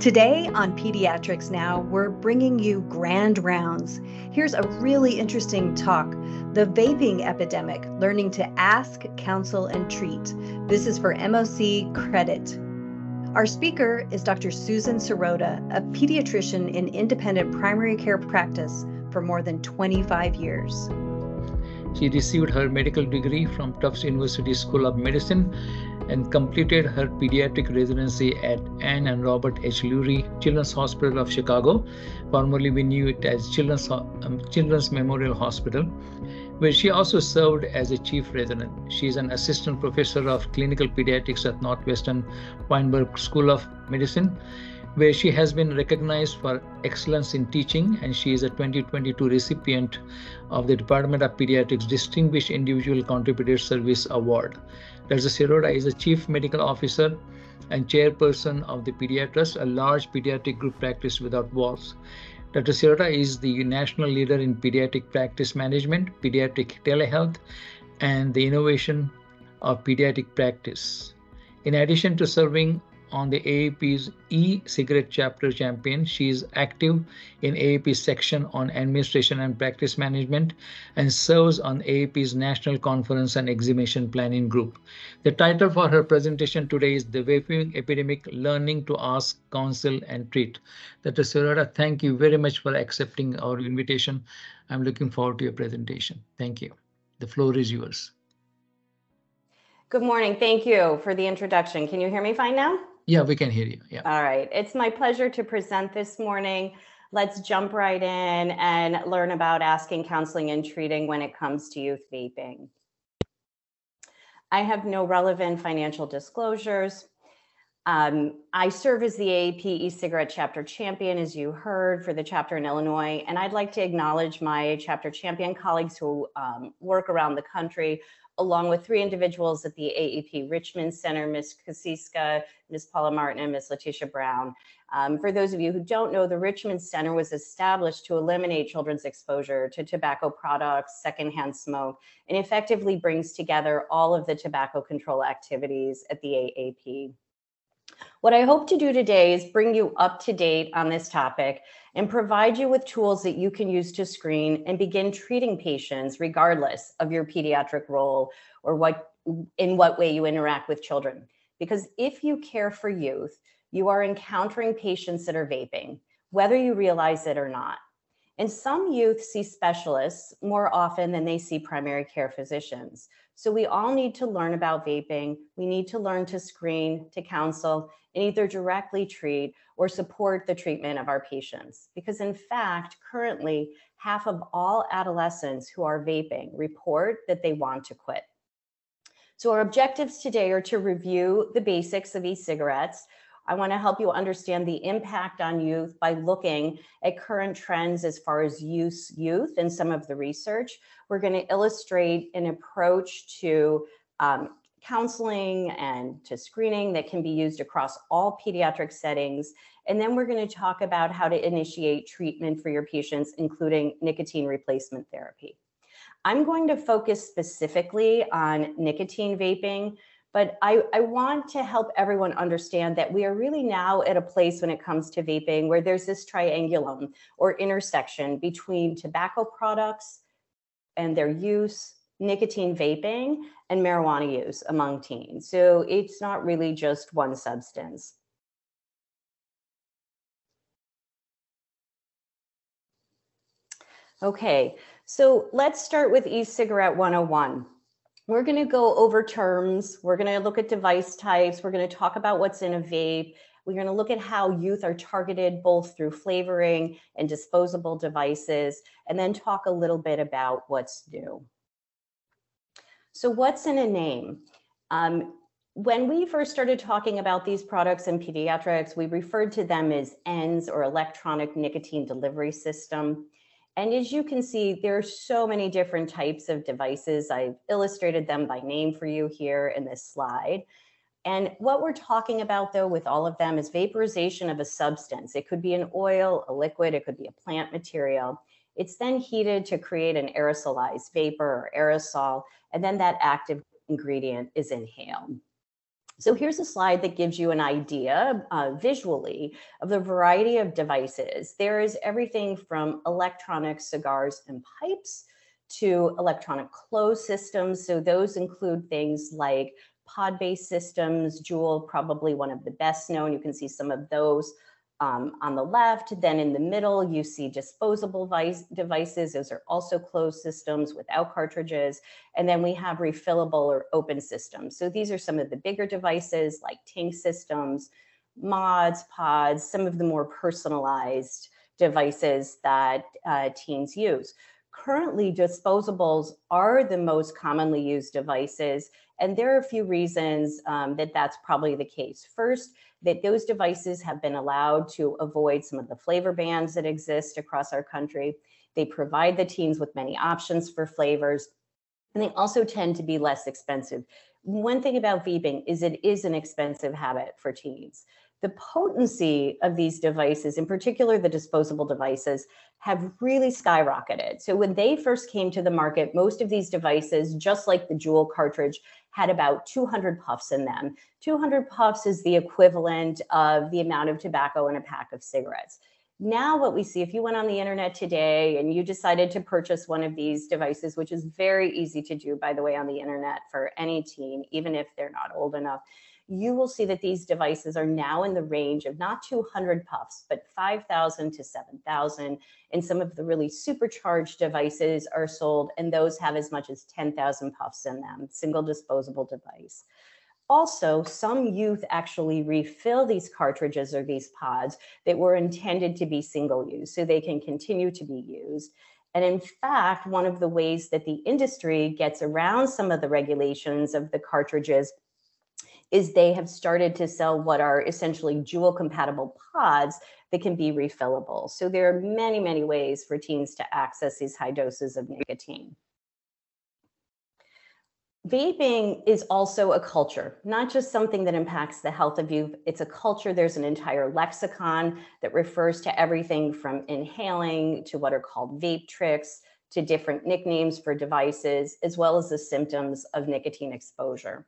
Today on Pediatrics Now, we're bringing you Grand Rounds. Here's a really interesting talk The Vaping Epidemic Learning to Ask, Counsel, and Treat. This is for MOC Credit. Our speaker is Dr. Susan Sirota, a pediatrician in independent primary care practice for more than 25 years. She received her medical degree from Tufts University School of Medicine and completed her pediatric residency at Ann and Robert H. Lurie Children's Hospital of Chicago. Formerly, we knew it as Children's, um, Children's Memorial Hospital, where she also served as a chief resident. She is an assistant professor of clinical pediatrics at Northwestern Feinberg School of Medicine where she has been recognized for excellence in teaching and she is a 2022 recipient of the Department of Pediatrics Distinguished Individual Contributor Service Award. Dr. Sirota is a chief medical officer and chairperson of the Pediatrust, a large pediatric group practice without walls. Dr. Sirota is the national leader in pediatric practice management, pediatric telehealth, and the innovation of pediatric practice. In addition to serving on the AAP's e-cigarette chapter champion. She is active in AAP's section on administration and practice management and serves on AAP's National Conference and Exhibition Planning Group. The title for her presentation today is The Vaping Epidemic, Learning to Ask, Counsel and Treat. Dr. Sirota, thank you very much for accepting our invitation. I'm looking forward to your presentation. Thank you. The floor is yours. Good morning. Thank you for the introduction. Can you hear me fine now? Yeah, we can hear you. Yeah. All right. It's my pleasure to present this morning. Let's jump right in and learn about asking, counseling, and treating when it comes to youth vaping. I have no relevant financial disclosures. Um, I serve as the AAP e-cigarette chapter champion, as you heard, for the chapter in Illinois. And I'd like to acknowledge my chapter champion colleagues who um, work around the country along with three individuals at the AAP Richmond Center, Ms. Kasiska, Ms. Paula Martin, and Ms. Letitia Brown. Um, for those of you who don't know, the Richmond Center was established to eliminate children's exposure to tobacco products, secondhand smoke, and effectively brings together all of the tobacco control activities at the AAP. What I hope to do today is bring you up to date on this topic and provide you with tools that you can use to screen and begin treating patients regardless of your pediatric role or what in what way you interact with children. Because if you care for youth, you are encountering patients that are vaping, whether you realize it or not. And some youth see specialists more often than they see primary care physicians. So we all need to learn about vaping. We need to learn to screen, to counsel, and either directly treat or support the treatment of our patients. Because in fact, currently, half of all adolescents who are vaping report that they want to quit. So our objectives today are to review the basics of e-cigarettes, I want to help you understand the impact on youth by looking at current trends as far as use youth and some of the research. We're going to illustrate an approach to um, counseling and to screening that can be used across all pediatric settings. And then we're going to talk about how to initiate treatment for your patients, including nicotine replacement therapy. I'm going to focus specifically on nicotine vaping but I, I want to help everyone understand that we are really now at a place when it comes to vaping where there's this triangulum or intersection between tobacco products and their use, nicotine vaping, and marijuana use among teens. So it's not really just one substance. Okay, so let's start with e-cigarette 101. We're going to go over terms. We're going to look at device types. We're going to talk about what's in a vape. We're going to look at how youth are targeted both through flavoring and disposable devices, and then talk a little bit about what's new. So what's in a name? Um, when we first started talking about these products in pediatrics, we referred to them as ENDS or electronic nicotine delivery system. And as you can see, there are so many different types of devices. I've illustrated them by name for you here in this slide. And what we're talking about though with all of them is vaporization of a substance. It could be an oil, a liquid, it could be a plant material. It's then heated to create an aerosolized vapor or aerosol, and then that active ingredient is inhaled. So here's a slide that gives you an idea uh, visually of the variety of devices. There is everything from electronic cigars and pipes to electronic closed systems. So those include things like pod-based systems, Juul, probably one of the best known. You can see some of those um, on the left. Then in the middle, you see disposable vice, devices. Those are also closed systems without cartridges. And then we have refillable or open systems. So these are some of the bigger devices like tank systems, mods, pods, some of the more personalized devices that uh, teens use. Currently, disposables are the most commonly used devices, and there are a few reasons um, that that's probably the case. First, that those devices have been allowed to avoid some of the flavor bans that exist across our country. They provide the teens with many options for flavors, and they also tend to be less expensive. One thing about vaping is it is an expensive habit for teens. The potency of these devices, in particular the disposable devices, have really skyrocketed. So when they first came to the market, most of these devices, just like the Juul cartridge, had about 200 puffs in them. 200 puffs is the equivalent of the amount of tobacco in a pack of cigarettes. Now, what we see, if you went on the internet today and you decided to purchase one of these devices, which is very easy to do, by the way, on the internet for any teen, even if they're not old enough, you will see that these devices are now in the range of not 200 puffs, but 5,000 to 7,000. And some of the really supercharged devices are sold, and those have as much as 10,000 puffs in them, single disposable device. Also, some youth actually refill these cartridges or these pods that were intended to be single use, so they can continue to be used. And in fact, one of the ways that the industry gets around some of the regulations of the cartridges is they have started to sell what are essentially Juul compatible pods that can be refillable. So there are many, many ways for teens to access these high doses of nicotine. Vaping is also a culture, not just something that impacts the health of youth. It's a culture. There's an entire lexicon that refers to everything from inhaling to what are called vape tricks to different nicknames for devices, as well as the symptoms of nicotine exposure.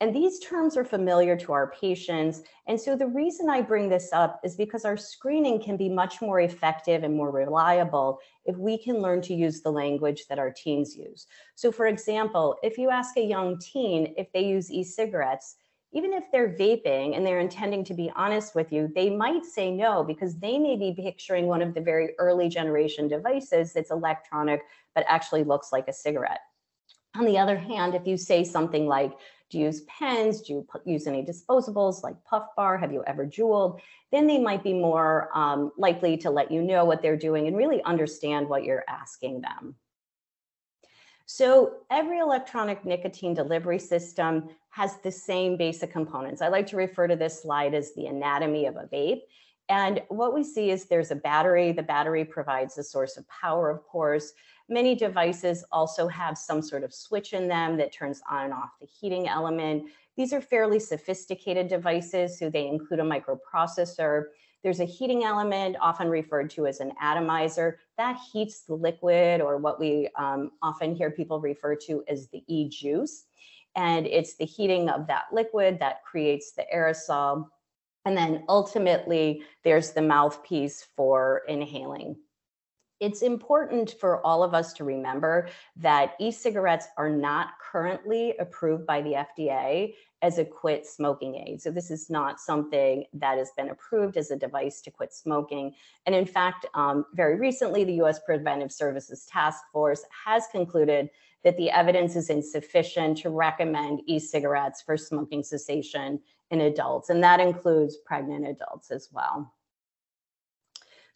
And these terms are familiar to our patients. And so the reason I bring this up is because our screening can be much more effective and more reliable if we can learn to use the language that our teens use. So for example, if you ask a young teen if they use e-cigarettes, even if they're vaping and they're intending to be honest with you, they might say no because they may be picturing one of the very early generation devices that's electronic but actually looks like a cigarette. On the other hand, if you say something like, do you use pens? Do you use any disposables like Puff Bar? Have you ever Juuled? Then they might be more um, likely to let you know what they're doing and really understand what you're asking them. So every electronic nicotine delivery system has the same basic components. I like to refer to this slide as the anatomy of a vape. And what we see is there's a battery. The battery provides a source of power, of course. Many devices also have some sort of switch in them that turns on and off the heating element. These are fairly sophisticated devices, so they include a microprocessor. There's a heating element, often referred to as an atomizer, that heats the liquid, or what we um, often hear people refer to as the e-juice. And it's the heating of that liquid that creates the aerosol. And then ultimately, there's the mouthpiece for inhaling it's important for all of us to remember that e-cigarettes are not currently approved by the FDA as a quit smoking aid. So this is not something that has been approved as a device to quit smoking. And in fact, um, very recently, the US Preventive Services Task Force has concluded that the evidence is insufficient to recommend e-cigarettes for smoking cessation in adults. And that includes pregnant adults as well.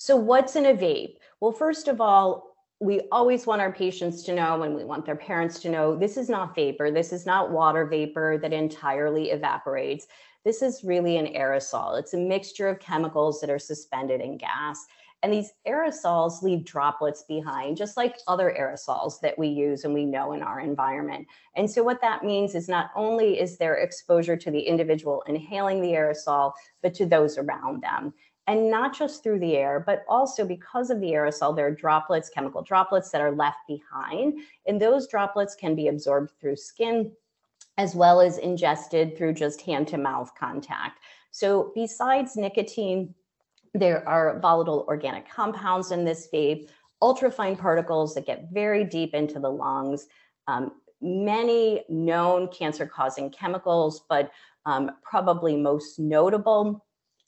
So what's in a vape? Well, first of all, we always want our patients to know and we want their parents to know this is not vapor. This is not water vapor that entirely evaporates. This is really an aerosol. It's a mixture of chemicals that are suspended in gas. And these aerosols leave droplets behind, just like other aerosols that we use and we know in our environment. And so what that means is not only is there exposure to the individual inhaling the aerosol, but to those around them and not just through the air, but also because of the aerosol, there are droplets, chemical droplets that are left behind. And those droplets can be absorbed through skin as well as ingested through just hand to mouth contact. So besides nicotine, there are volatile organic compounds in this vape, ultrafine particles that get very deep into the lungs, um, many known cancer causing chemicals, but um, probably most notable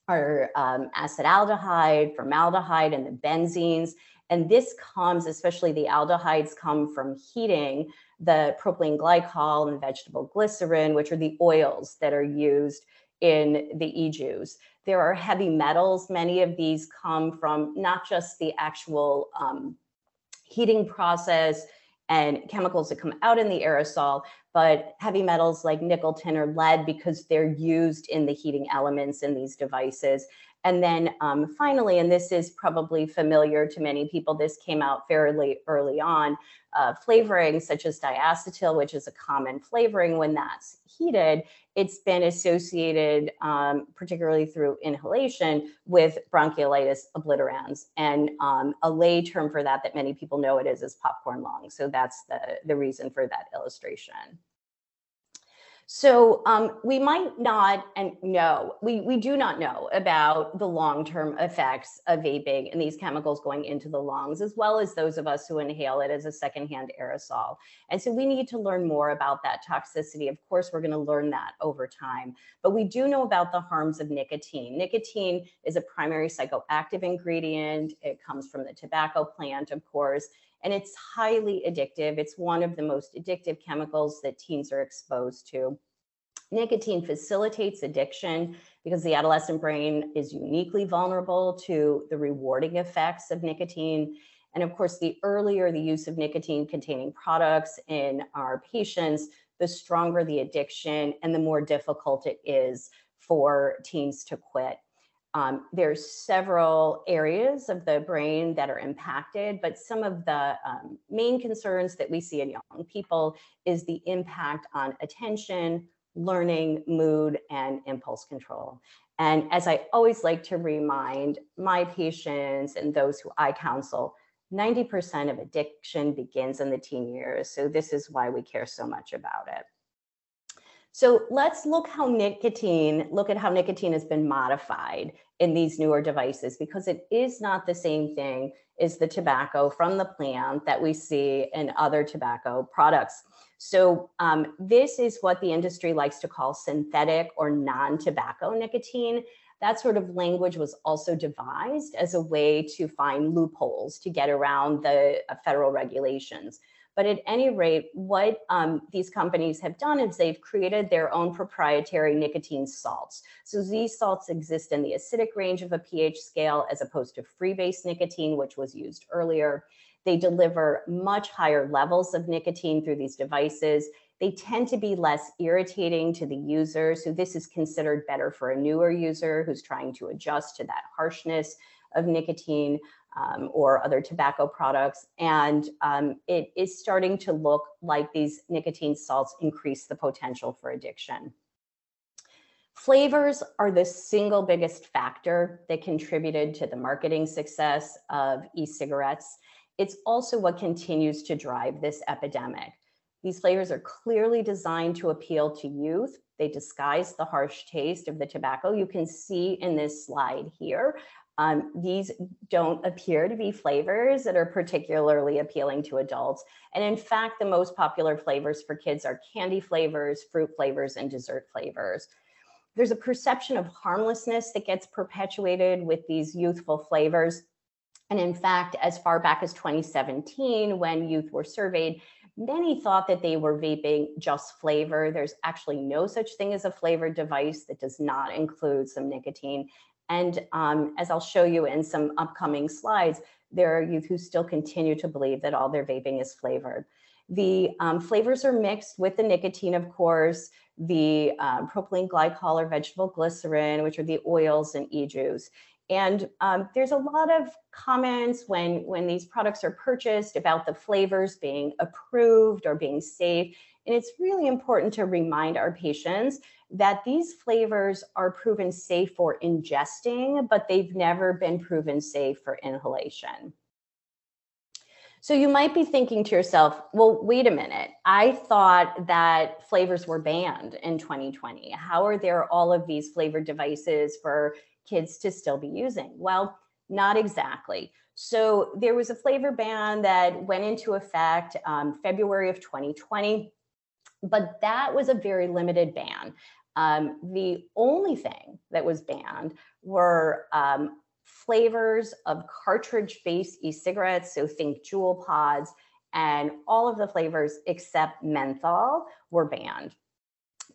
are um, acetaldehyde, formaldehyde, and the benzenes. And this comes, especially the aldehydes, come from heating the propylene glycol and vegetable glycerin, which are the oils that are used in the e-juice. There are heavy metals. Many of these come from not just the actual um, heating process and chemicals that come out in the aerosol, but heavy metals like nickel, tin, or lead because they're used in the heating elements in these devices. And then um, finally, and this is probably familiar to many people, this came out fairly early on, uh, flavoring such as diacetyl, which is a common flavoring when that's heated, it's been associated, um, particularly through inhalation, with bronchiolitis obliterans. And um, a lay term for that that many people know it is is popcorn lung. So that's the, the reason for that illustration. So um, we might not and know, we, we do not know about the long-term effects of vaping and these chemicals going into the lungs, as well as those of us who inhale it as a secondhand aerosol. And so we need to learn more about that toxicity. Of course, we're gonna learn that over time, but we do know about the harms of nicotine. Nicotine is a primary psychoactive ingredient. It comes from the tobacco plant, of course, and it's highly addictive. It's one of the most addictive chemicals that teens are exposed to. Nicotine facilitates addiction because the adolescent brain is uniquely vulnerable to the rewarding effects of nicotine. And of course, the earlier the use of nicotine containing products in our patients, the stronger the addiction and the more difficult it is for teens to quit. Um, there's several areas of the brain that are impacted, but some of the um, main concerns that we see in young people is the impact on attention, learning, mood, and impulse control. And as I always like to remind my patients and those who I counsel, 90% of addiction begins in the teen years. So this is why we care so much about it. So let's look how nicotine, look at how nicotine has been modified in these newer devices because it is not the same thing as the tobacco from the plant that we see in other tobacco products. So um, this is what the industry likes to call synthetic or non-tobacco nicotine. That sort of language was also devised as a way to find loopholes to get around the uh, federal regulations. But at any rate, what um, these companies have done is they've created their own proprietary nicotine salts. So these salts exist in the acidic range of a pH scale as opposed to free-base nicotine, which was used earlier. They deliver much higher levels of nicotine through these devices. They tend to be less irritating to the user. So this is considered better for a newer user who's trying to adjust to that harshness of nicotine um, or other tobacco products. And um, it is starting to look like these nicotine salts increase the potential for addiction. Flavors are the single biggest factor that contributed to the marketing success of e-cigarettes. It's also what continues to drive this epidemic. These flavors are clearly designed to appeal to youth. They disguise the harsh taste of the tobacco. You can see in this slide here um, these don't appear to be flavors that are particularly appealing to adults. And in fact, the most popular flavors for kids are candy flavors, fruit flavors, and dessert flavors. There's a perception of harmlessness that gets perpetuated with these youthful flavors. And in fact, as far back as 2017, when youth were surveyed, many thought that they were vaping just flavor. There's actually no such thing as a flavored device that does not include some nicotine. And um, as I'll show you in some upcoming slides, there are youth who still continue to believe that all their vaping is flavored. The um, flavors are mixed with the nicotine, of course, the uh, propylene glycol or vegetable glycerin, which are the oils and e-juice. And um, there's a lot of comments when, when these products are purchased about the flavors being approved or being safe. And it's really important to remind our patients that these flavors are proven safe for ingesting, but they've never been proven safe for inhalation. So you might be thinking to yourself, well, wait a minute. I thought that flavors were banned in 2020. How are there all of these flavored devices for kids to still be using? Well, not exactly. So there was a flavor ban that went into effect um, February of 2020, but that was a very limited ban. Um, the only thing that was banned were um, flavors of cartridge based e cigarettes. So think Juul pods, and all of the flavors except menthol were banned.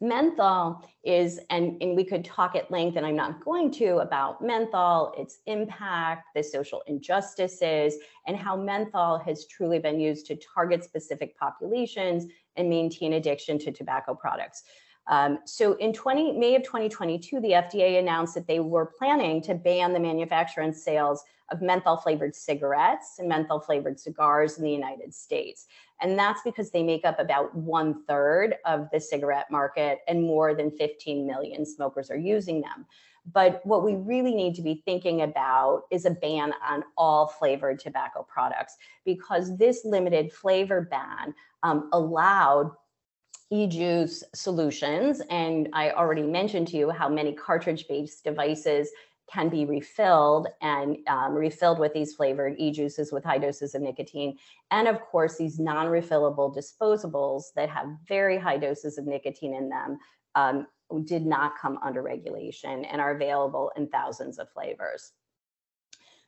Menthol is, and, and we could talk at length, and I'm not going to, about menthol, its impact, the social injustices, and how menthol has truly been used to target specific populations and maintain addiction to tobacco products. Um, so in 20, May of 2022, the FDA announced that they were planning to ban the manufacture and sales of menthol flavored cigarettes and menthol flavored cigars in the United States. And that's because they make up about one third of the cigarette market and more than 15 million smokers are using them. But what we really need to be thinking about is a ban on all flavored tobacco products because this limited flavor ban um, allowed e-juice solutions. And I already mentioned to you how many cartridge-based devices can be refilled and um, refilled with these flavored e-juices with high doses of nicotine. And of course, these non-refillable disposables that have very high doses of nicotine in them um, did not come under regulation and are available in thousands of flavors.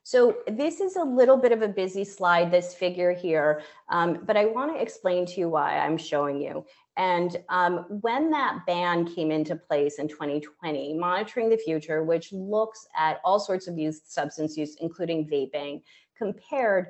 So this is a little bit of a busy slide, this figure here, um, but I want to explain to you why I'm showing you. And um, when that ban came into place in 2020, Monitoring the Future, which looks at all sorts of youth substance use, including vaping, compared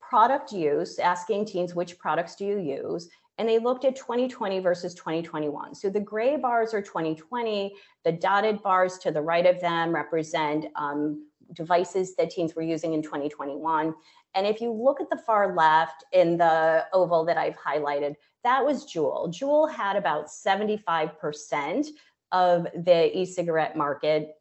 product use, asking teens which products do you use, and they looked at 2020 versus 2021. So the gray bars are 2020, the dotted bars to the right of them represent um, devices that teens were using in 2021. And if you look at the far left in the oval that I've highlighted, that was Juul. Juul had about 75% of the e-cigarette market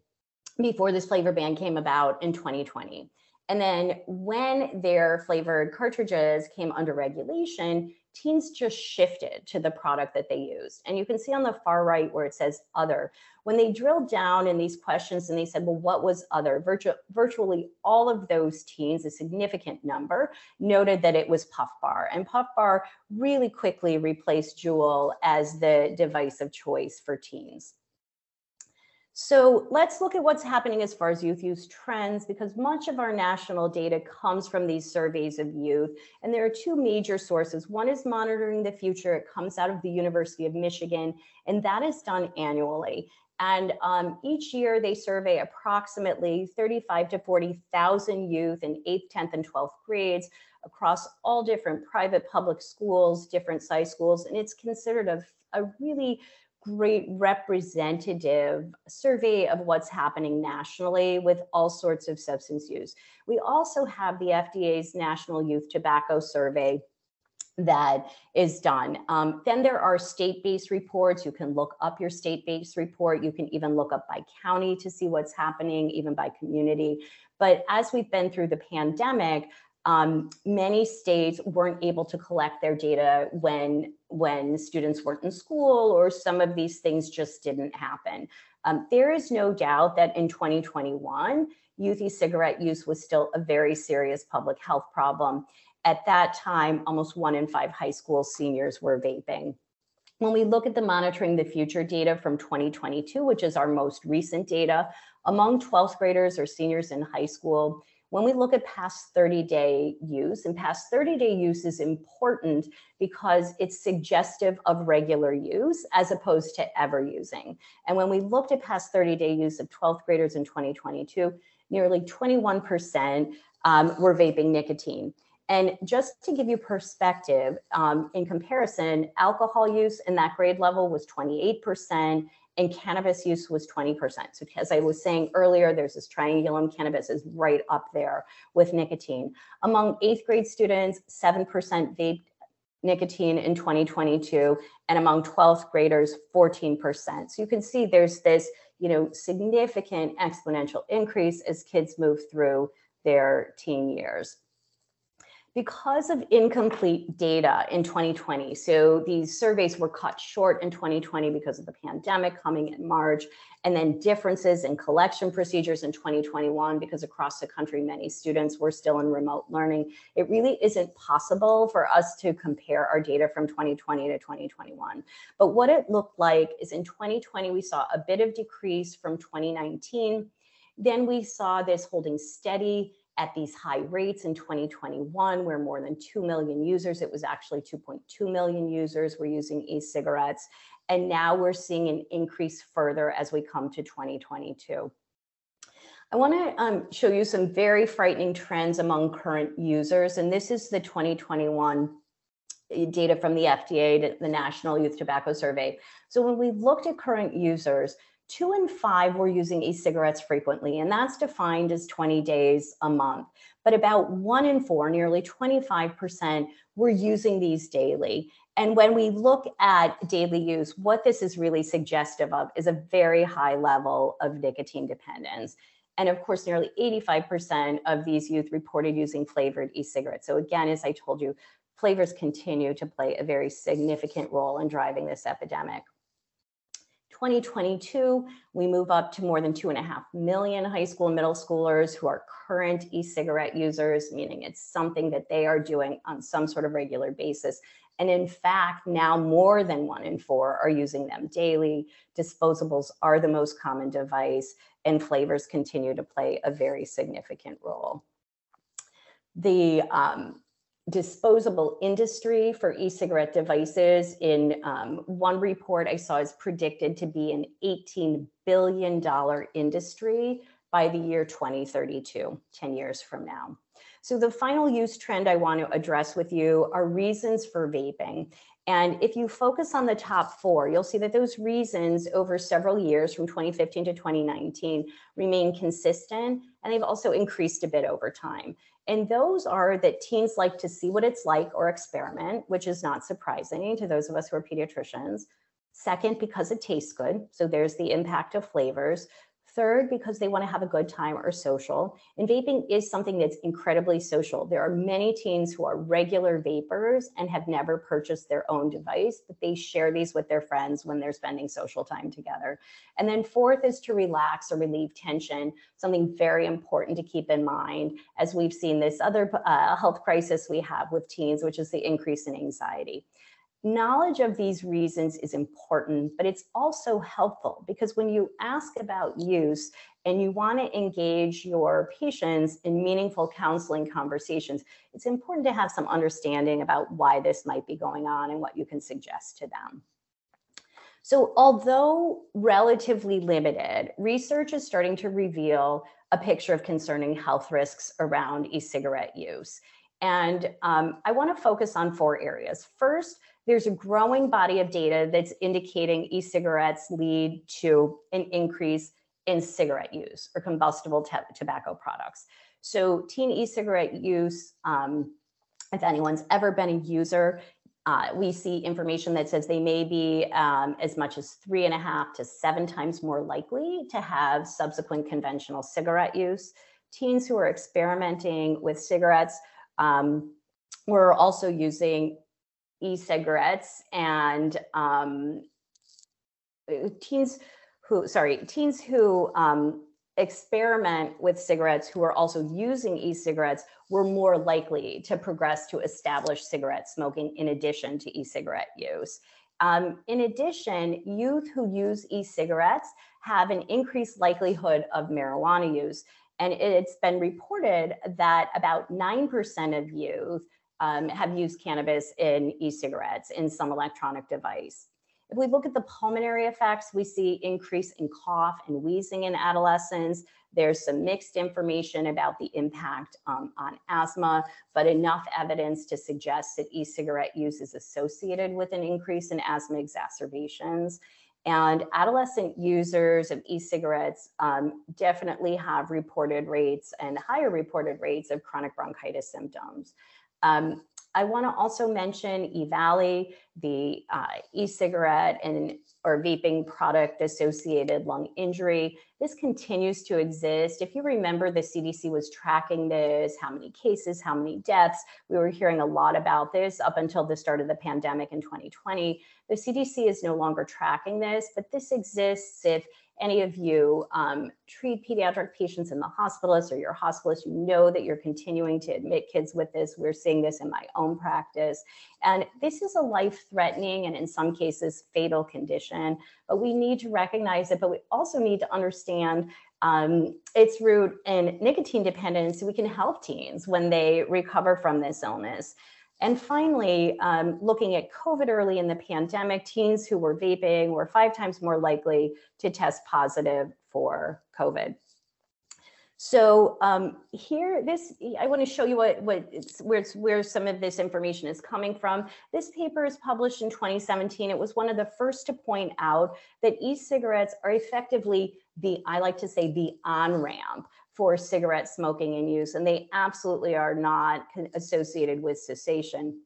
before this flavor ban came about in 2020. And then when their flavored cartridges came under regulation, teens just shifted to the product that they used. And you can see on the far right where it says other. When they drilled down in these questions and they said, well, what was other? Virtu- virtually all of those teens, a significant number, noted that it was Puff Bar. And Puff Bar really quickly replaced Juul as the device of choice for teens. So let's look at what's happening as far as youth use trends, because much of our national data comes from these surveys of youth. And there are two major sources. One is Monitoring the Future. It comes out of the University of Michigan, and that is done annually. And um, each year they survey approximately 35 to 40,000 youth in 8th, 10th, and 12th grades across all different private public schools, different size schools. And it's considered a, a really great representative survey of what's happening nationally with all sorts of substance use. We also have the FDA's National Youth Tobacco Survey that is done. Um, then there are state-based reports. You can look up your state-based report. You can even look up by county to see what's happening, even by community. But as we've been through the pandemic, um, many states weren't able to collect their data when when students weren't in school or some of these things just didn't happen. Um, there is no doubt that in 2021, youth e-cigarette use was still a very serious public health problem. At that time, almost one in five high school seniors were vaping. When we look at the monitoring the future data from 2022, which is our most recent data, among 12th graders or seniors in high school, when we look at past 30 day use, and past 30 day use is important because it's suggestive of regular use as opposed to ever using. And when we looked at past 30 day use of 12th graders in 2022, nearly 21% um, were vaping nicotine. And just to give you perspective, um, in comparison, alcohol use in that grade level was 28%, and cannabis use was 20%. So as I was saying earlier, there's this triangulum, cannabis is right up there with nicotine. Among eighth grade students, 7% vaped nicotine in 2022, and among 12th graders, 14%. So you can see there's this, you know, significant exponential increase as kids move through their teen years. Because of incomplete data in 2020. So these surveys were cut short in 2020 because of the pandemic coming in March, and then differences in collection procedures in 2021 because across the country, many students were still in remote learning. It really isn't possible for us to compare our data from 2020 to 2021. But what it looked like is in 2020, we saw a bit of decrease from 2019. Then we saw this holding steady at these high rates in 2021, where more than 2 million users, it was actually 2.2 million users were using e-cigarettes. And now we're seeing an increase further as we come to 2022. I want to um, show you some very frightening trends among current users. And this is the 2021 eh, data from the FDA, the National Youth Tobacco Survey. So when we looked at current users, two in five were using e-cigarettes frequently, and that's defined as 20 days a month. But about one in four, nearly 25%, were using these daily. And when we look at daily use, what this is really suggestive of is a very high level of nicotine dependence. And of course, nearly 85% of these youth reported using flavored e-cigarettes. So again, as I told you, flavors continue to play a very significant role in driving this epidemic. 2022, we move up to more than two and a half million high school and middle schoolers who are current e-cigarette users, meaning it's something that they are doing on some sort of regular basis. And in fact, now more than one in four are using them daily. Disposables are the most common device, and flavors continue to play a very significant role. The um, disposable industry for e-cigarette devices in um, one report I saw is predicted to be an $18 billion industry by the year 2032, 10 years from now. So the final use trend I want to address with you are reasons for vaping. And if you focus on the top four, you'll see that those reasons over several years from 2015 to 2019 remain consistent and they've also increased a bit over time. And those are that teens like to see what it's like or experiment, which is not surprising to those of us who are pediatricians. Second, because it tastes good. So there's the impact of flavors. Third, because they want to have a good time or social. And vaping is something that's incredibly social. There are many teens who are regular vapors and have never purchased their own device, but they share these with their friends when they're spending social time together. And then fourth is to relax or relieve tension, something very important to keep in mind as we've seen this other uh, health crisis we have with teens, which is the increase in anxiety knowledge of these reasons is important, but it's also helpful because when you ask about use and you want to engage your patients in meaningful counseling conversations, it's important to have some understanding about why this might be going on and what you can suggest to them. So although relatively limited, research is starting to reveal a picture of concerning health risks around e-cigarette use. And um, I want to focus on four areas. First, there's a growing body of data that's indicating e-cigarettes lead to an increase in cigarette use or combustible tobacco products. So teen e-cigarette use, um, if anyone's ever been a user, uh, we see information that says they may be um, as much as three and a half to seven times more likely to have subsequent conventional cigarette use. Teens who are experimenting with cigarettes um, were also using e-cigarettes and um, teens who, sorry, teens who um, experiment with cigarettes who are also using e-cigarettes were more likely to progress to establish cigarette smoking in addition to e-cigarette use. Um, in addition, youth who use e-cigarettes have an increased likelihood of marijuana use. And it's been reported that about 9% of youth um, have used cannabis in e-cigarettes in some electronic device. If we look at the pulmonary effects, we see increase in cough and wheezing in adolescents. There's some mixed information about the impact um, on asthma, but enough evidence to suggest that e-cigarette use is associated with an increase in asthma exacerbations. And adolescent users of e-cigarettes um, definitely have reported rates and higher reported rates of chronic bronchitis symptoms. Um, I want to also mention EVALI, the uh, e-cigarette and or vaping product associated lung injury. This continues to exist. If you remember, the CDC was tracking this, how many cases, how many deaths. We were hearing a lot about this up until the start of the pandemic in 2020. The CDC is no longer tracking this, but this exists if any of you um, treat pediatric patients in the hospitalist or your hospitalist, you know that you're continuing to admit kids with this. We're seeing this in my own practice. And this is a life threatening and in some cases fatal condition, but we need to recognize it, but we also need to understand um, its root in nicotine dependence so we can help teens when they recover from this illness. And finally, um, looking at COVID early in the pandemic, teens who were vaping were five times more likely to test positive for COVID. So um, here, this I want to show you what what it's, where it's, where some of this information is coming from. This paper is published in 2017. It was one of the first to point out that e-cigarettes are effectively the I like to say the on ramp for cigarette smoking and use, and they absolutely are not associated with cessation.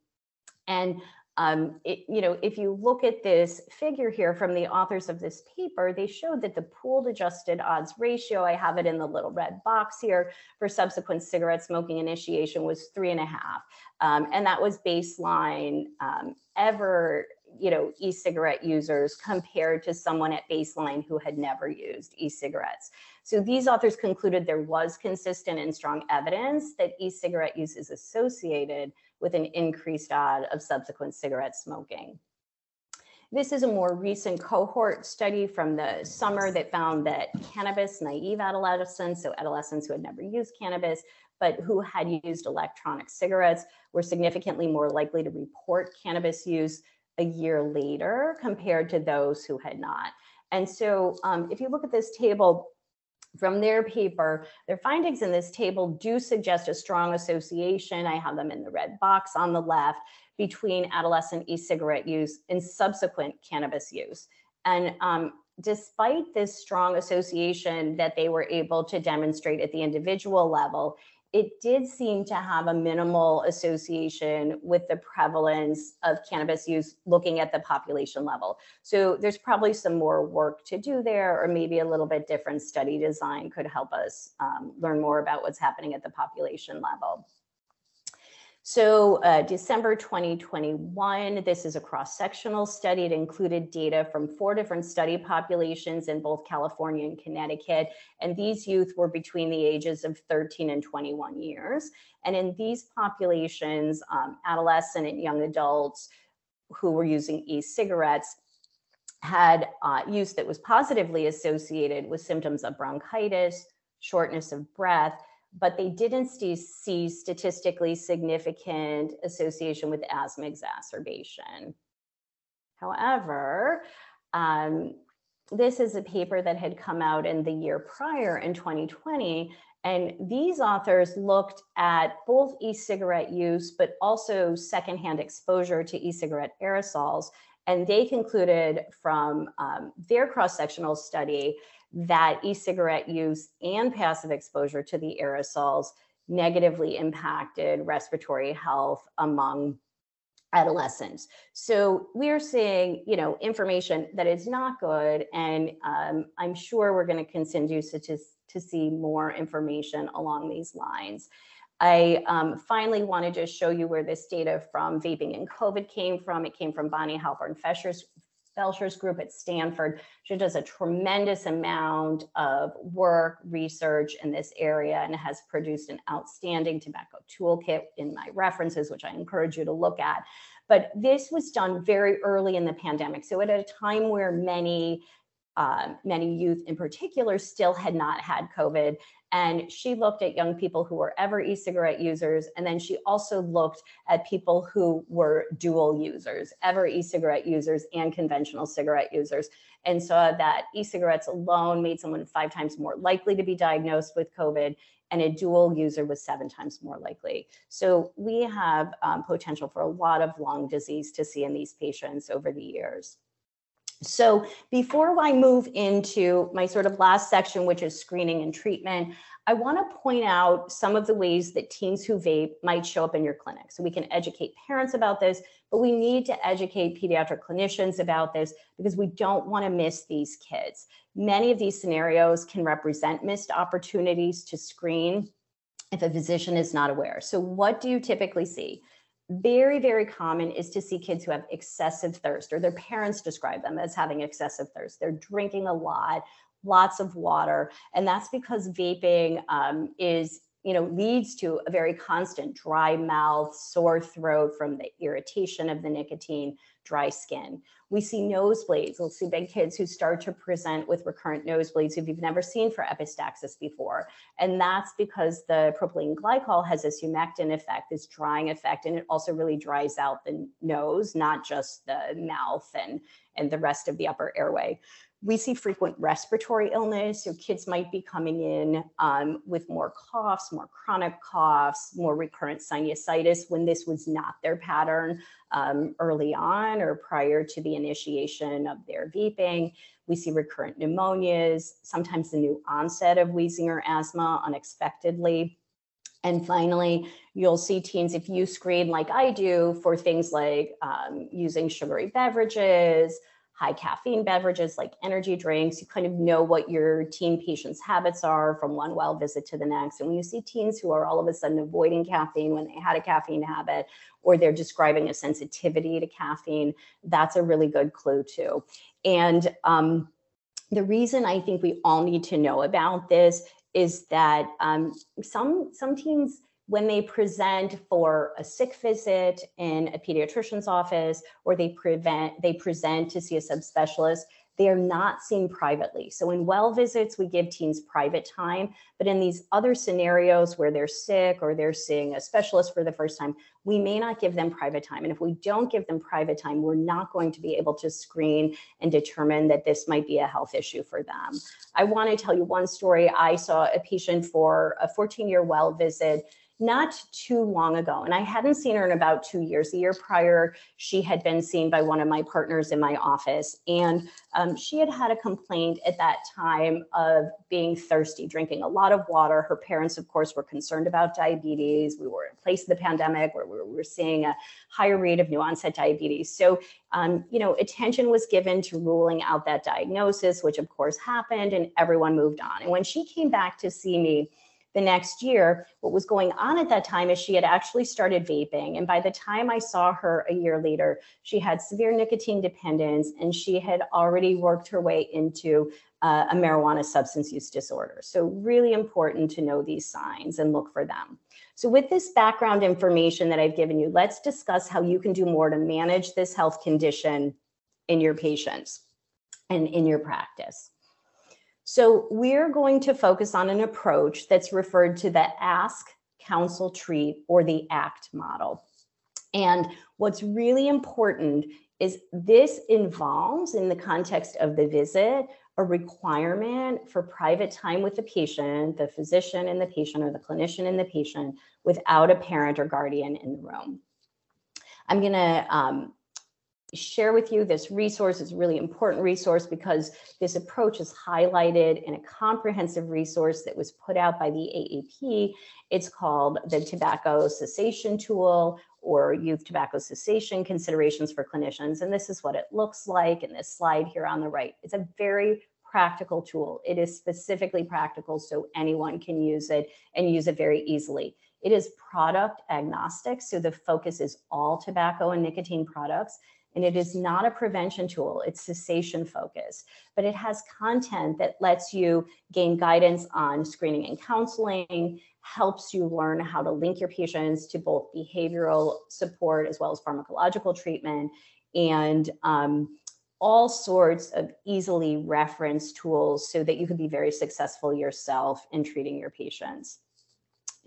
And um, it, you know, if you look at this figure here from the authors of this paper, they showed that the pooled adjusted odds ratio, I have it in the little red box here, for subsequent cigarette smoking initiation was three and a half. Um, and that was baseline um, ever, you know, e-cigarette users compared to someone at baseline who had never used e-cigarettes. So these authors concluded there was consistent and strong evidence that e-cigarette use is associated with an increased odd of subsequent cigarette smoking. This is a more recent cohort study from the summer that found that cannabis naive adolescents, so adolescents who had never used cannabis, but who had used electronic cigarettes were significantly more likely to report cannabis use a year later compared to those who had not. And so um, if you look at this table, from their paper, their findings in this table do suggest a strong association. I have them in the red box on the left between adolescent e-cigarette use and subsequent cannabis use. And um, despite this strong association that they were able to demonstrate at the individual level, it did seem to have a minimal association with the prevalence of cannabis use looking at the population level. So there's probably some more work to do there, or maybe a little bit different study design could help us um, learn more about what's happening at the population level. So uh, December 2021, this is a cross-sectional study. It included data from four different study populations in both California and Connecticut. And these youth were between the ages of 13 and 21 years. And in these populations, um, adolescent and young adults who were using e-cigarettes had uh, use that was positively associated with symptoms of bronchitis, shortness of breath, but they didn't see statistically significant association with asthma exacerbation. However, um, this is a paper that had come out in the year prior in 2020. And these authors looked at both e-cigarette use, but also secondhand exposure to e-cigarette aerosols. And they concluded from um, their cross-sectional study that e-cigarette use and passive exposure to the aerosols negatively impacted respiratory health among adolescents. So we're seeing, you know, information that is not good, and um, I'm sure we're going to continue to, to see more information along these lines. I um, finally wanted to show you where this data from vaping and COVID came from. It came from Bonnie Halpern Fescher's Felsher's group at Stanford. She does a tremendous amount of work, research in this area, and has produced an outstanding tobacco toolkit in my references, which I encourage you to look at. But this was done very early in the pandemic. So at a time where many uh, many youth in particular still had not had COVID. And she looked at young people who were ever e cigarette users. And then she also looked at people who were dual users, ever e cigarette users and conventional cigarette users, and saw that e cigarettes alone made someone five times more likely to be diagnosed with COVID. And a dual user was seven times more likely. So we have um, potential for a lot of lung disease to see in these patients over the years. So before I move into my sort of last section, which is screening and treatment, I want to point out some of the ways that teens who vape might show up in your clinic. So we can educate parents about this, but we need to educate pediatric clinicians about this because we don't want to miss these kids. Many of these scenarios can represent missed opportunities to screen if a physician is not aware. So what do you typically see? Very, very common is to see kids who have excessive thirst, or their parents describe them as having excessive thirst. They're drinking a lot, lots of water, and that's because vaping um, is you know leads to a very constant dry mouth sore throat from the irritation of the nicotine dry skin. We see nosebleeds. We'll see big kids who start to present with recurrent nosebleeds who you've never seen for epistaxis before. And that's because the propylene glycol has this humectant effect this drying effect and it also really dries out the nose not just the mouth and and the rest of the upper airway we see frequent respiratory illness. So kids might be coming in um, with more coughs, more chronic coughs, more recurrent sinusitis when this was not their pattern um, early on or prior to the initiation of their vaping. We see recurrent pneumonias, sometimes the new onset of wheezing or asthma unexpectedly. And finally, you'll see teens, if you screen like I do for things like um, using sugary beverages, high caffeine beverages like energy drinks. You kind of know what your teen patient's habits are from one well visit to the next. And when you see teens who are all of a sudden avoiding caffeine when they had a caffeine habit, or they're describing a sensitivity to caffeine, that's a really good clue too. And um, the reason I think we all need to know about this is that um, some some teens when they present for a sick visit in a pediatrician's office or they prevent they present to see a subspecialist they are not seen privately. So in well visits we give teens private time but in these other scenarios where they're sick or they're seeing a specialist for the first time we may not give them private time. And if we don't give them private time we're not going to be able to screen and determine that this might be a health issue for them. I want to tell you one story. I saw a patient for a 14 year well visit not too long ago. And I hadn't seen her in about two years. The year prior, she had been seen by one of my partners in my office. And um, she had had a complaint at that time of being thirsty, drinking a lot of water. Her parents, of course, were concerned about diabetes. We were in place of the pandemic where we were seeing a higher rate of new onset diabetes. So, um, you know, attention was given to ruling out that diagnosis, which of course happened, and everyone moved on. And when she came back to see me, the next year, what was going on at that time is she had actually started vaping. And by the time I saw her a year later, she had severe nicotine dependence and she had already worked her way into uh, a marijuana substance use disorder. So, really important to know these signs and look for them. So, with this background information that I've given you, let's discuss how you can do more to manage this health condition in your patients and in your practice. So we're going to focus on an approach that's referred to the ask, counsel, treat, or the ACT model. And what's really important is this involves, in the context of the visit, a requirement for private time with the patient, the physician and the patient, or the clinician and the patient, without a parent or guardian in the room. I'm going to um, share with you this resource is a really important resource because this approach is highlighted in a comprehensive resource that was put out by the AAP. It's called the Tobacco Cessation Tool or Youth Tobacco Cessation Considerations for Clinicians. And this is what it looks like in this slide here on the right. It's a very practical tool. It is specifically practical so anyone can use it and use it very easily. It is product agnostic, so the focus is all tobacco and nicotine products. And it is not a prevention tool, it's cessation focused, but it has content that lets you gain guidance on screening and counseling, helps you learn how to link your patients to both behavioral support as well as pharmacological treatment, and um, all sorts of easily referenced tools so that you can be very successful yourself in treating your patients.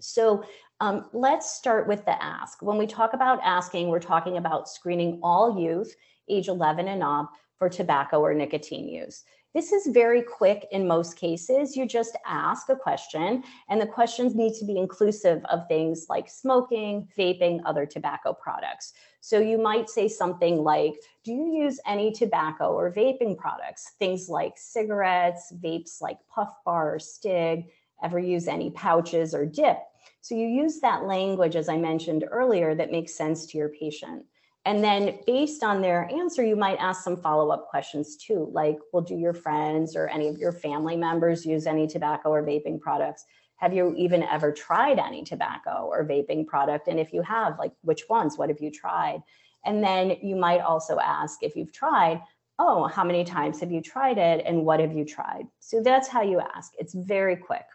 So um, let's start with the ask. When we talk about asking, we're talking about screening all youth age 11 and up for tobacco or nicotine use. This is very quick in most cases. You just ask a question, and the questions need to be inclusive of things like smoking, vaping, other tobacco products. So you might say something like, Do you use any tobacco or vaping products? Things like cigarettes, vapes like Puff Bar or Stig, ever use any pouches or dip? So you use that language, as I mentioned earlier, that makes sense to your patient. And then based on their answer, you might ask some follow-up questions too, like, well, do your friends or any of your family members use any tobacco or vaping products? Have you even ever tried any tobacco or vaping product? And if you have, like, which ones? What have you tried? And then you might also ask if you've tried, oh, how many times have you tried it and what have you tried? So that's how you ask. It's very quick.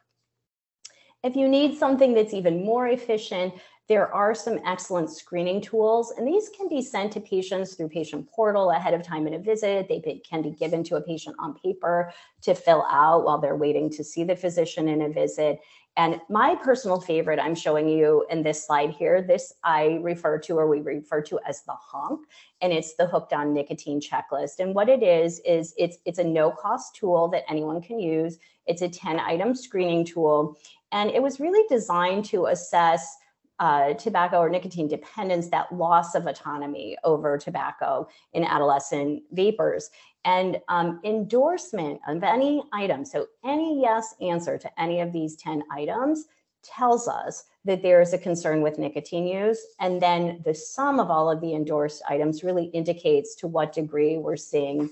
If you need something that's even more efficient, there are some excellent screening tools, and these can be sent to patients through patient portal ahead of time in a visit. They can be given to a patient on paper to fill out while they're waiting to see the physician in a visit. And my personal favorite I'm showing you in this slide here, this I refer to or we refer to as the HONC, and it's the hooked on nicotine checklist. And what it is, is it's, it's a no cost tool that anyone can use. It's a 10 item screening tool. And it was really designed to assess uh, tobacco or nicotine dependence, that loss of autonomy over tobacco in adolescent vapors. And um, endorsement of any item, so any yes answer to any of these 10 items tells us that there is a concern with nicotine use. And then the sum of all of the endorsed items really indicates to what degree we're seeing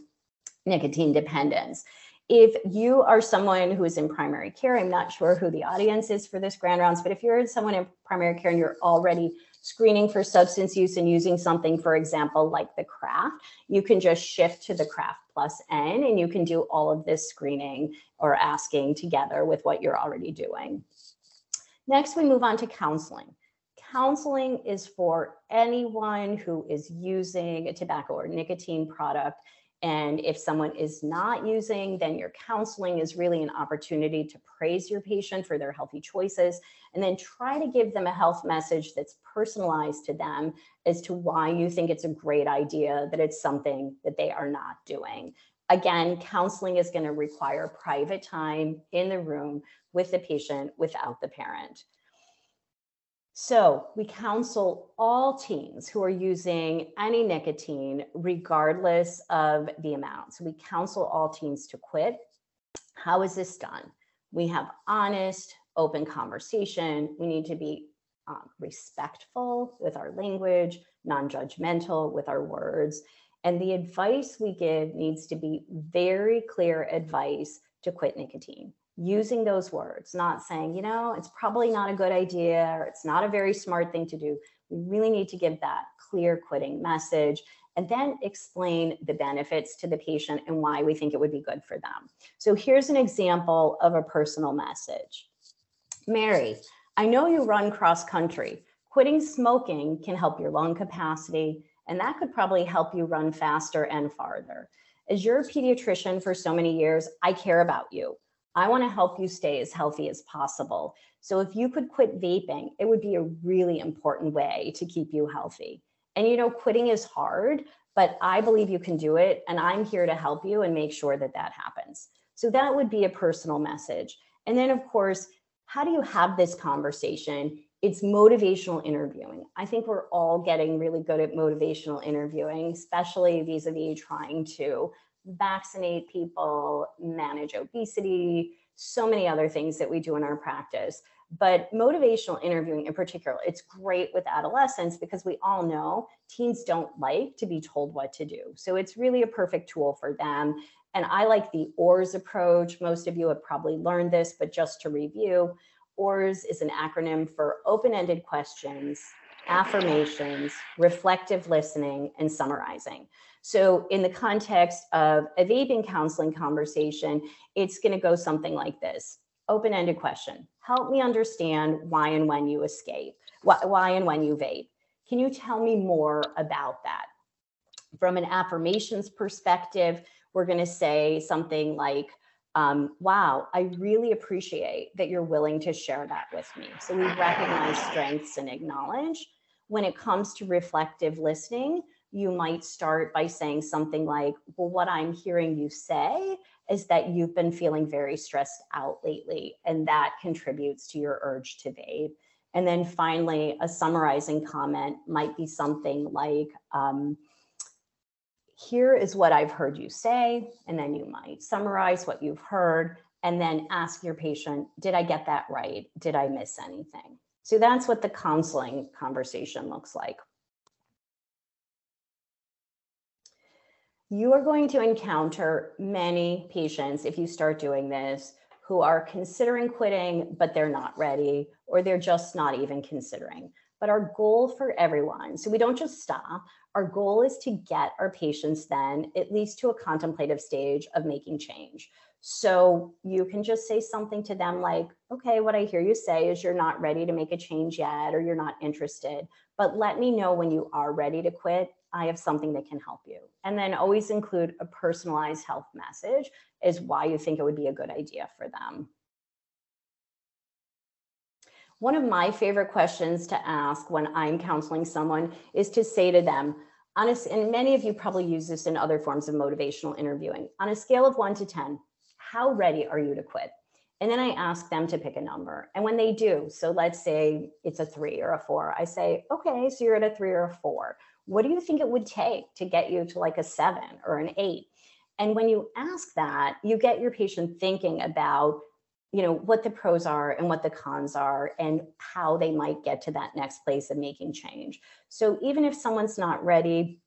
nicotine dependence if you are someone who is in primary care, I'm not sure who the audience is for this grand rounds, but if you're someone in primary care and you're already screening for substance use and using something, for example, like the CRAFFT, you can just shift to the CRAFFT plus N and you can do all of this screening or asking together with what you're already doing. Next, we move on to counseling. Counseling is for anyone who is using a tobacco or nicotine product and if someone is not using, then your counseling is really an opportunity to praise your patient for their healthy choices and then try to give them a health message that's personalized to them as to why you think it's a great idea that it's something that they are not doing. Again, counseling is going to require private time in the room with the patient without the parent. So we counsel all teens who are using any nicotine, regardless of the amount. So we counsel all teens to quit. How is this done? We have honest, open conversation. We need to be um, respectful with our language, non judgmental with our words. And the advice we give needs to be very clear advice to quit nicotine using those words, not saying, you know, it's probably not a good idea or it's not a very smart thing to do. We really need to give that clear quitting message and then explain the benefits to the patient and why we think it would be good for them. So here's an example of a personal message. Mary, I know you run cross country. Quitting smoking can help your lung capacity, and that could probably help you run faster and farther. As your pediatrician for so many years, I care about you. I want to help you stay as healthy as possible. So if you could quit vaping, it would be a really important way to keep you healthy. And you know, quitting is hard, but I believe you can do it. And I'm here to help you and make sure that that happens. So that would be a personal message. And then, of course, how do you have this conversation? It's motivational interviewing. I think we're all getting really good at motivational interviewing, especially vis a vis trying to vaccinate people, manage obesity, so many other things that we do in our practice. But motivational interviewing in particular, it's great with adolescents because we all know teens don't like to be told what to do. So it's really a perfect tool for them. And I like the OARS approach. Most of you have probably learned this, but just to review, OARS is an acronym for open ended questions, affirmations, reflective listening, and summarizing. So, in the context of a vaping counseling conversation, it's going to go something like this open ended question Help me understand why and when you escape, why and when you vape. Can you tell me more about that? From an affirmations perspective, we're going to say something like, um, wow, I really appreciate that you're willing to share that with me. So we recognize strengths and acknowledge. When it comes to reflective listening, you might start by saying something like, Well, what I'm hearing you say is that you've been feeling very stressed out lately, and that contributes to your urge to vape. And then finally, a summarizing comment might be something like, um, Here is what I've heard you say. And then you might summarize what you've heard. and then ask your patient, did I get that right? Did I miss anything? So that's what the counseling conversation looks like. You are going to encounter many patients if you start doing this who are considering quitting, but they're not ready, or they're just not even considering. But our goal for everyone, so we don't just stop, our goal is to get our patients then at least to a contemplative stage of making change. So you can just say something to them like, okay, what I hear you say is you're not ready to make a change yet, or you're not interested, but let me know when you are ready to quit. I have something that can help you. And then always include a personalized health message is why you think it would be a good idea for them. One of my favorite questions to ask when I'm counseling someone is to say to them, honest, and many of you probably use this in other forms of motivational interviewing, on a scale of one to 10, how ready are you to quit? And then I ask them to pick a number. And when they do, so let's say it's a three or a four, I say, okay, so you're at a three or a four. What do you think it would take to get you to like a seven or an eight? And when you ask that, you get your patient thinking about you know what the pros are and what the cons are and how they might get to that next place of making change so even if someone's not ready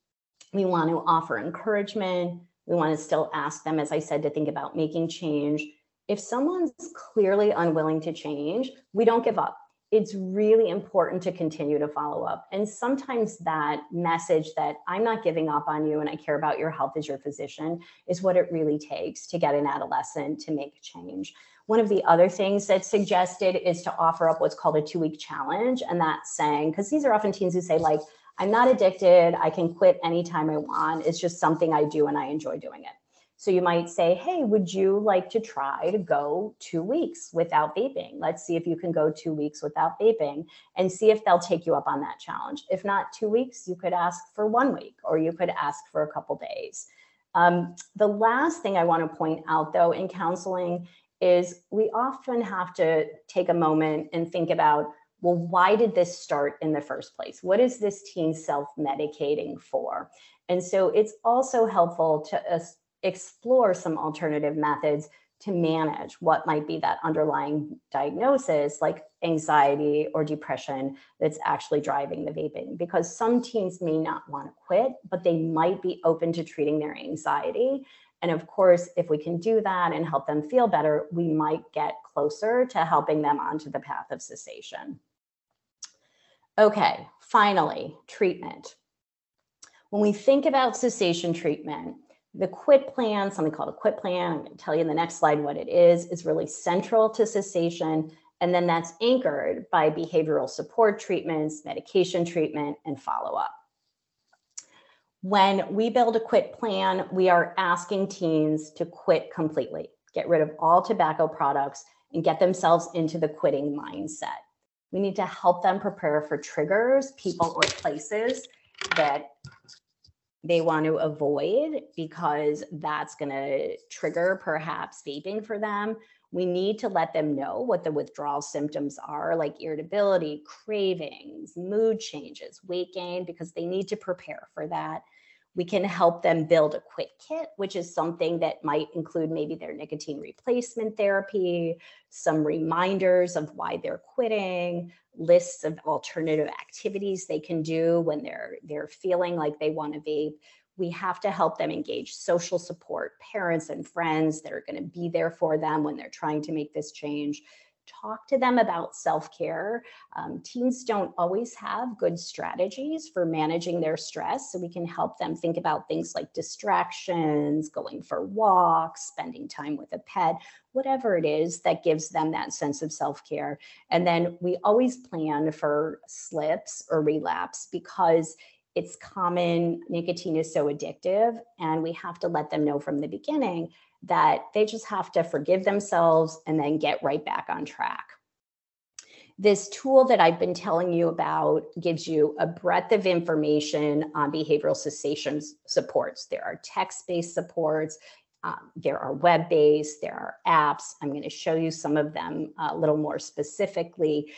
we want to offer encouragement we want to still ask them, as I said, to think about making change. If someone's clearly unwilling to change, we don't give up. It's really important to continue to follow up. And sometimes that message that I'm not giving up on you and I care about your health as your physician is what it really takes to get an adolescent to make change. One of the other things that's suggested is to offer up what's called a two week challenge. And that's saying, because these are often teens who say, like, I'm not addicted. I can quit anytime I want. It's just something I do and I enjoy doing it. So you might say, hey, would you like to try to go two weeks without vaping? Let's see if you can go two weeks without vaping and see if they'll take you up on that challenge. If not two weeks, you could ask for one week or you could ask for a couple days. Um, the last thing I want to point out, though, in counseling is we often have to take a moment and think about well, why did this start in the first place? What is this teen self medicating for? And so it's also helpful to uh, explore some alternative methods to manage what might be that underlying diagnosis, like anxiety or depression, that's actually driving the vaping. Because some teens may not want to quit, but they might be open to treating their anxiety. And of course, if we can do that and help them feel better, we might get closer to helping them onto the path of cessation. Okay, finally, treatment. When we think about cessation treatment, the quit plan, something called a quit plan, I'm going to tell you in the next slide what it is, is really central to cessation. And then that's anchored by behavioral support treatments, medication treatment, and follow up. When we build a quit plan, we are asking teens to quit completely, get rid of all tobacco products, and get themselves into the quitting mindset. We need to help them prepare for triggers, people, or places that they want to avoid because that's going to trigger perhaps vaping for them. We need to let them know what the withdrawal symptoms are, like irritability, cravings, mood changes, weight gain, because they need to prepare for that. We can help them build a quit kit, which is something that might include maybe their nicotine replacement therapy, some reminders of why they're quitting, lists of alternative activities they can do when they're they're feeling like they want to vape. We have to help them engage social support, parents and friends that are going to be there for them when they're trying to make this change talk to them about self care. Um, teens don't always have good strategies for managing their stress, so we can help them think about things like distractions, going for walks, spending time with a pet, whatever it is that gives them that sense of self care. And then we always plan for slips or relapse because it's common, nicotine is so addictive, and we have to let them know from the beginning that they just have to forgive themselves and then get right back on track. This tool that I've been telling you about gives you a breadth of information on behavioral cessation supports. There are text based supports, um, there are web based, there are apps. I'm going to show you some of them a little more specifically.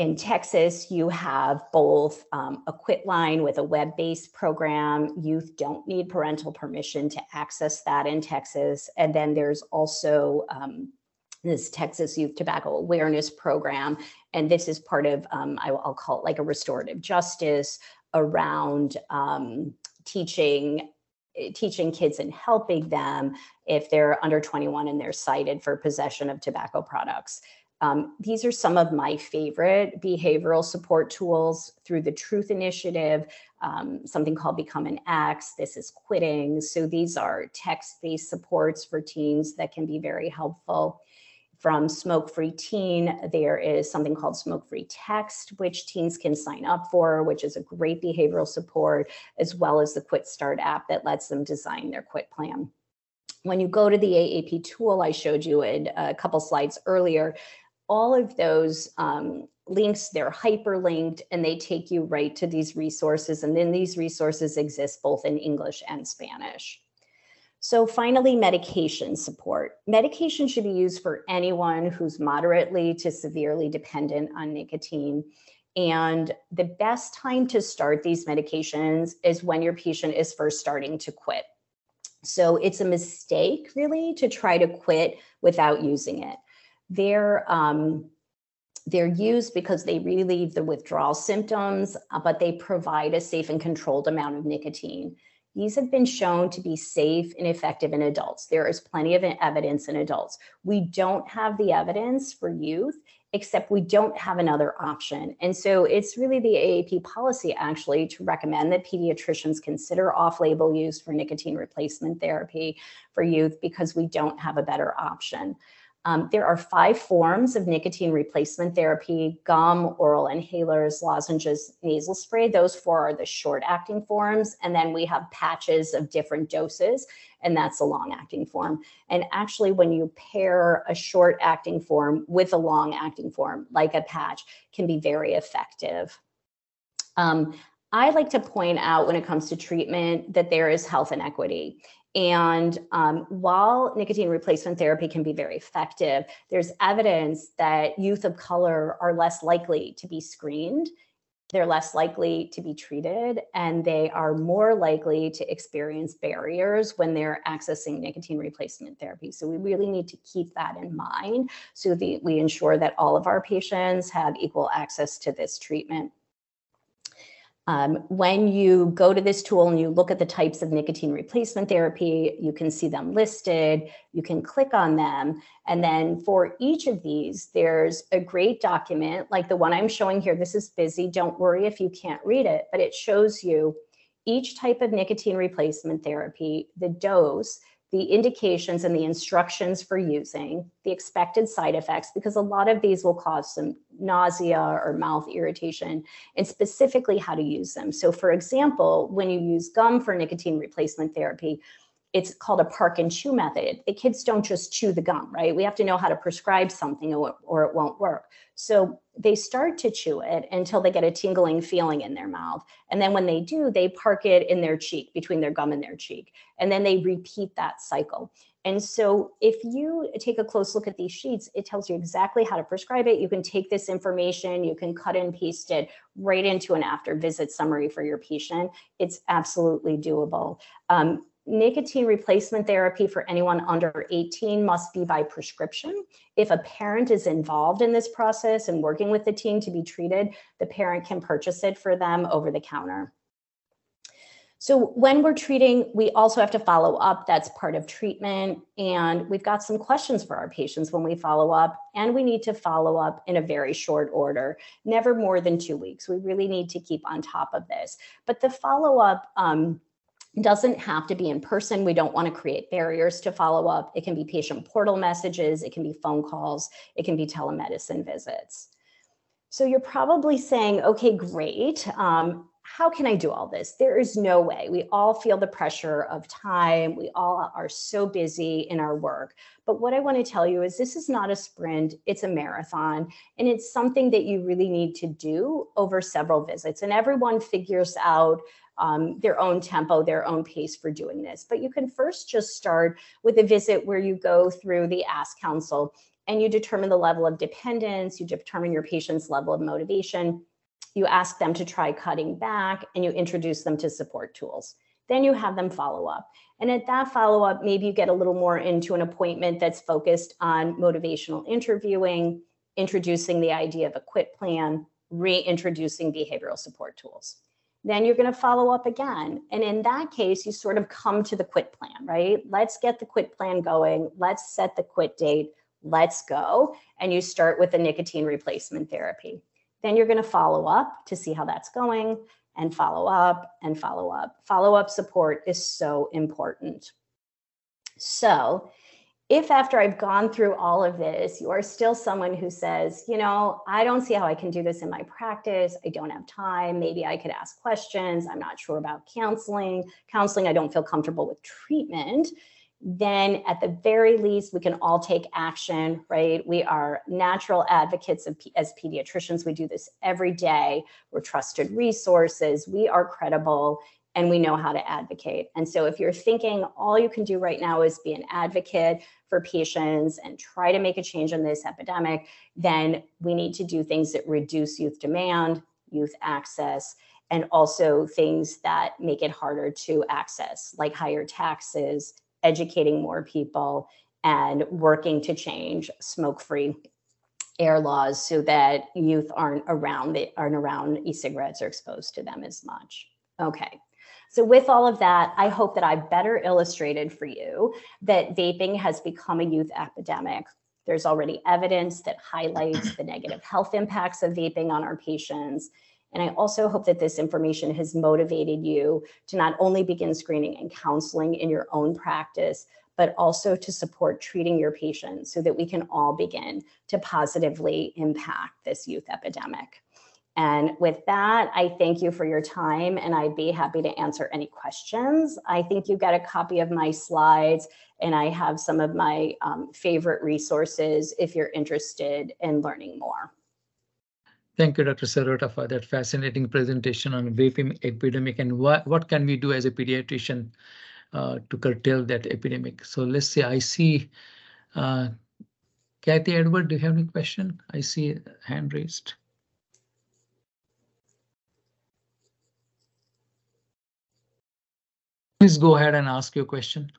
In Texas, you have both um, a quit line with a web based program. Youth don't need parental permission to access that in Texas. And then there's also um, this Texas Youth Tobacco Awareness Program. And this is part of, um, I, will call it like a restorative justice around um, teaching teaching kids and helping them if they're under 21 and they're cited for possession of tobacco products. Um, these are some of my favorite behavioral support tools through the Truth Initiative, um, something called Become an EX. This is quitting. So these are text based supports for teens that can be very helpful. From Smoke Free Teen, there is something called Smoke Free Text, which teens can sign up for, which is a great behavioral support, as well as the Quit Start app that lets them design their quit plan. When you go to the AAP tool I showed you in a couple slides earlier, all of those um, links, they're hyperlinked and they take you right to these resources. And then these resources exist both in English and Spanish. So finally, medication support. Medication should be used for anyone who's moderately to severely dependent on nicotine. And the best time to start these medications is when your patient is first starting to quit. So it's a mistake, really, to try to quit without using it. They're, um, they're used because they relieve the withdrawal symptoms, uh, but they provide a safe and controlled amount of nicotine. These have been shown to be safe and effective in adults. There is plenty of evidence in adults. We don't have the evidence for youth, except we don't have another option. And so it's really the AAP policy actually to recommend that pediatricians consider off label use for nicotine replacement therapy for youth because we don't have a better option. Um, there are five forms of nicotine replacement therapy gum, oral inhalers, lozenges, nasal spray. Those four are the short acting forms. And then we have patches of different doses, and that's a long acting form. And actually, when you pair a short acting form with a long acting form, like a patch, can be very effective. Um, I like to point out when it comes to treatment that there is health inequity. And um, while nicotine replacement therapy can be very effective, there's evidence that youth of color are less likely to be screened. They're less likely to be treated, and they are more likely to experience barriers when they're accessing nicotine replacement therapy. So, we really need to keep that in mind so that we ensure that all of our patients have equal access to this treatment. Um, when you go to this tool and you look at the types of nicotine replacement therapy, you can see them listed, you can click on them. And then for each of these, there's a great document like the one I'm showing here. This is busy. Don't worry if you can't read it, but it shows you each type of nicotine replacement therapy, the dose, the indications and the instructions for using, the expected side effects, because a lot of these will cause some nausea or mouth irritation, and specifically how to use them. So, for example, when you use gum for nicotine replacement therapy, it's called a park and chew method. The kids don't just chew the gum, right? We have to know how to prescribe something or, it won't work. So they start to chew it until they get a tingling feeling in their mouth. And then when they do, they park it in their cheek, between their gum and their cheek. And then they repeat that cycle. And so if you take a close look at these sheets, it tells you exactly how to prescribe it. You can take this information, you can cut and paste it right into an after visit summary for your patient. It's absolutely doable. Um, nicotine replacement therapy for anyone under 18 must be by prescription. If a parent is involved in this process and working with the teen to be treated, the parent can purchase it for them over the counter. So when we're treating, we also have to follow up. That's part of treatment. And we've got some questions for our patients when we follow up. And we need to follow up in a very short order, never more than two weeks. We really need to keep on top of this. But the follow up, um, doesn't have to be in person. We don't want to create barriers to follow up. It can be patient portal messages, it can be phone calls, it can be telemedicine visits. So you're probably saying, okay, great. Um, how can I do all this? There is no way. We all feel the pressure of time. We all are so busy in our work. But what I want to tell you is this is not a sprint, it's a marathon. And it's something that you really need to do over several visits. And everyone figures out um, their own tempo, their own pace for doing this. But you can first just start with a visit where you go through the Ask Counsel and you determine the level of dependence, you determine your patient's level of motivation, you ask them to try cutting back, and you introduce them to support tools. Then you have them follow up. And at that follow up, maybe you get a little more into an appointment that's focused on motivational interviewing, introducing the idea of a quit plan, reintroducing behavioral support tools. Then you're going to follow up again. And in that case, you sort of come to the quit plan, right? Let's get the quit plan going. Let's set the quit date. Let's go. And you start with the nicotine replacement therapy. Then you're going to follow up to see how that's going and follow up and follow up. Follow up support is so important. So, if after I've gone through all of this, you are still someone who says, you know, I don't see how I can do this in my practice. I don't have time. Maybe I could ask questions. I'm not sure about counseling. Counseling, I don't feel comfortable with treatment. Then, at the very least, we can all take action, right? We are natural advocates of, as pediatricians. We do this every day. We're trusted resources. We are credible and we know how to advocate. And so, if you're thinking all you can do right now is be an advocate for patients and try to make a change in this epidemic, then we need to do things that reduce youth demand, youth access, and also things that make it harder to access, like higher taxes, educating more people, and working to change smoke free air laws so that youth aren't around the, aren't around e-cigarettes or exposed to them as much. Okay. So, with all of that, I hope that I've better illustrated for you that vaping has become a youth epidemic. There's already evidence that highlights the negative health impacts of vaping on our patients. And I also hope that this information has motivated you to not only begin screening and counseling in your own practice, but also to support treating your patients so that we can all begin to positively impact this youth epidemic. And with that, I thank you for your time and I'd be happy to answer any questions. I think you got a copy of my slides and I have some of my um, favorite resources if you're interested in learning more. Thank you, Dr. Sirota, for that fascinating presentation on vaping epidemic and what, what can we do as a pediatrician uh, to curtail that epidemic. So let's say I see uh, Kathy Edward, do you have any question? I see hand raised. Please go ahead and ask your question.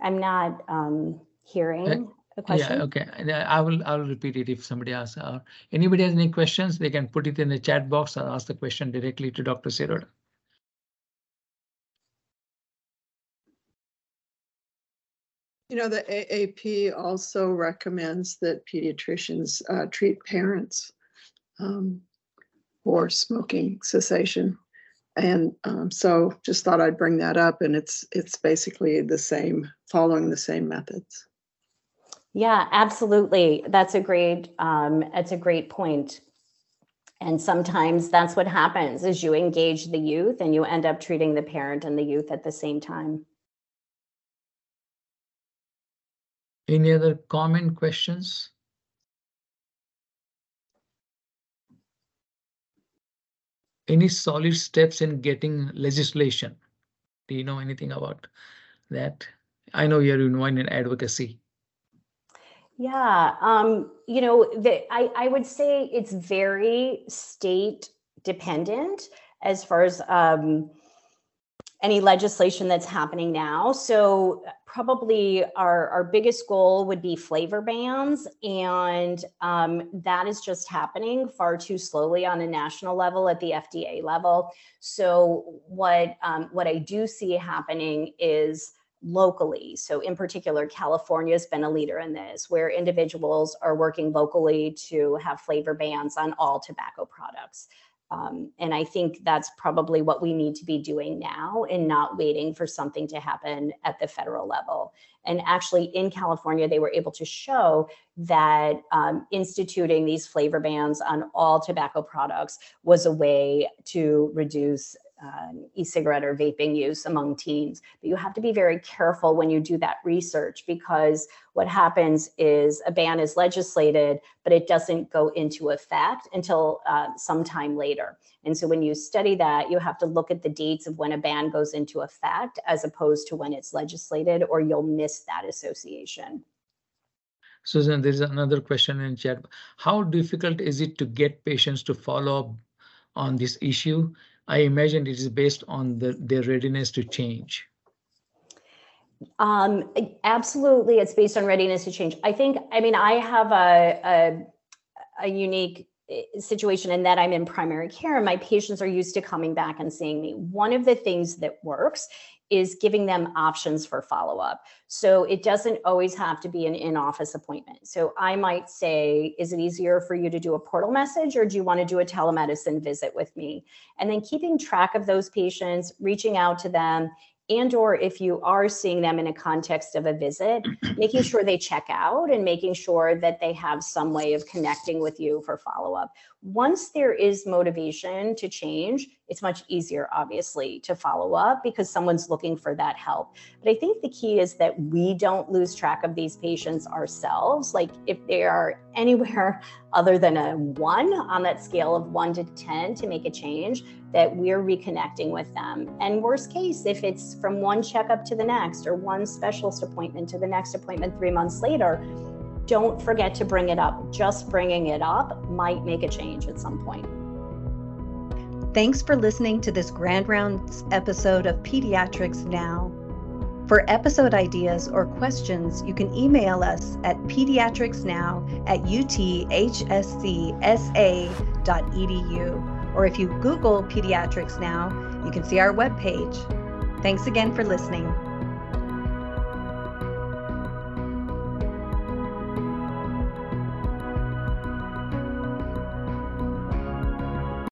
I'm not um, hearing a question. Yeah, okay. I will I will repeat it if somebody asks. Uh, anybody has any questions, they can put it in the chat box or ask the question directly to Dr. Sirota. You know, the AAP also recommends that pediatricians uh, treat parents um, for smoking cessation. And um, so just thought I'd bring that up and it's it's basically the same, following the same methods. Yeah, absolutely. That's a great um, that's a great point. And sometimes that's what happens is you engage the youth and you end up treating the parent and the youth at the same time. Any other comment questions? Any solid steps in getting legislation? Do you know anything about that? I know you're involved in advocacy. Yeah, um, you know, the, I, I would say it's very state dependent as far as um, any legislation that's happening now. So probably our, our biggest goal would be flavor bans. And um, that is just happening far too slowly on a national level at the FDA level. So what, um, what I do see happening is locally. So in particular, California has been a leader in this, where individuals are working locally to have flavor bans on all tobacco products. Um, and I think that's probably what we need to be doing now and not waiting for something to happen at the federal level. And actually, in California, they were able to show that um, instituting these flavor bans on all tobacco products was a way to reduce um, e-cigarette or vaping use among teens. But you have to be very careful when you do that research because what happens is a ban is legislated, but it doesn't go into effect until uh, sometime later. And so when you study that, you have to look at the dates of when a ban goes into effect as opposed to when it's legislated, or you'll miss that association. Susan, there's another question in chat. How difficult is it to get patients to follow up on this issue? I imagine it is based on the, their readiness to change. Um, absolutely, it's based on readiness to change. I think, I mean, I have a, a, a unique eh, situation in that I'm in primary care and my patients are used to coming back and seeing me. One of the things that works is giving them options for follow up. So it doesn't always have to be an in office appointment. So I might say, is it easier for you to do a portal message or do you want to do a telemedicine visit with me? And then keeping track of those patients, reaching out to them, and or if you are seeing them in a context of a visit making sure they check out and making sure that they have some way of connecting with you for follow-up. Once there is motivation to change it's much easier obviously to follow up because someone's looking for that help. But i think the key is that we don't lose track of these patients ourselves. Like if they are anywhere other than a one on that scale of one to 10 to make a change that we're reconnecting with them. And worst case, if it's from one checkup to the next or one specialist appointment to the next appointment three months later, don't forget to bring it up. Just bringing it up might make a change at some point. Thanks for listening to this Grand Rounds episode of Pediatrics Now. For episode ideas or questions, you can email us at pediatricsnow at uthscsa.edu or if you Google Pediatrics Now, you can see our webpage. Thanks again for listening.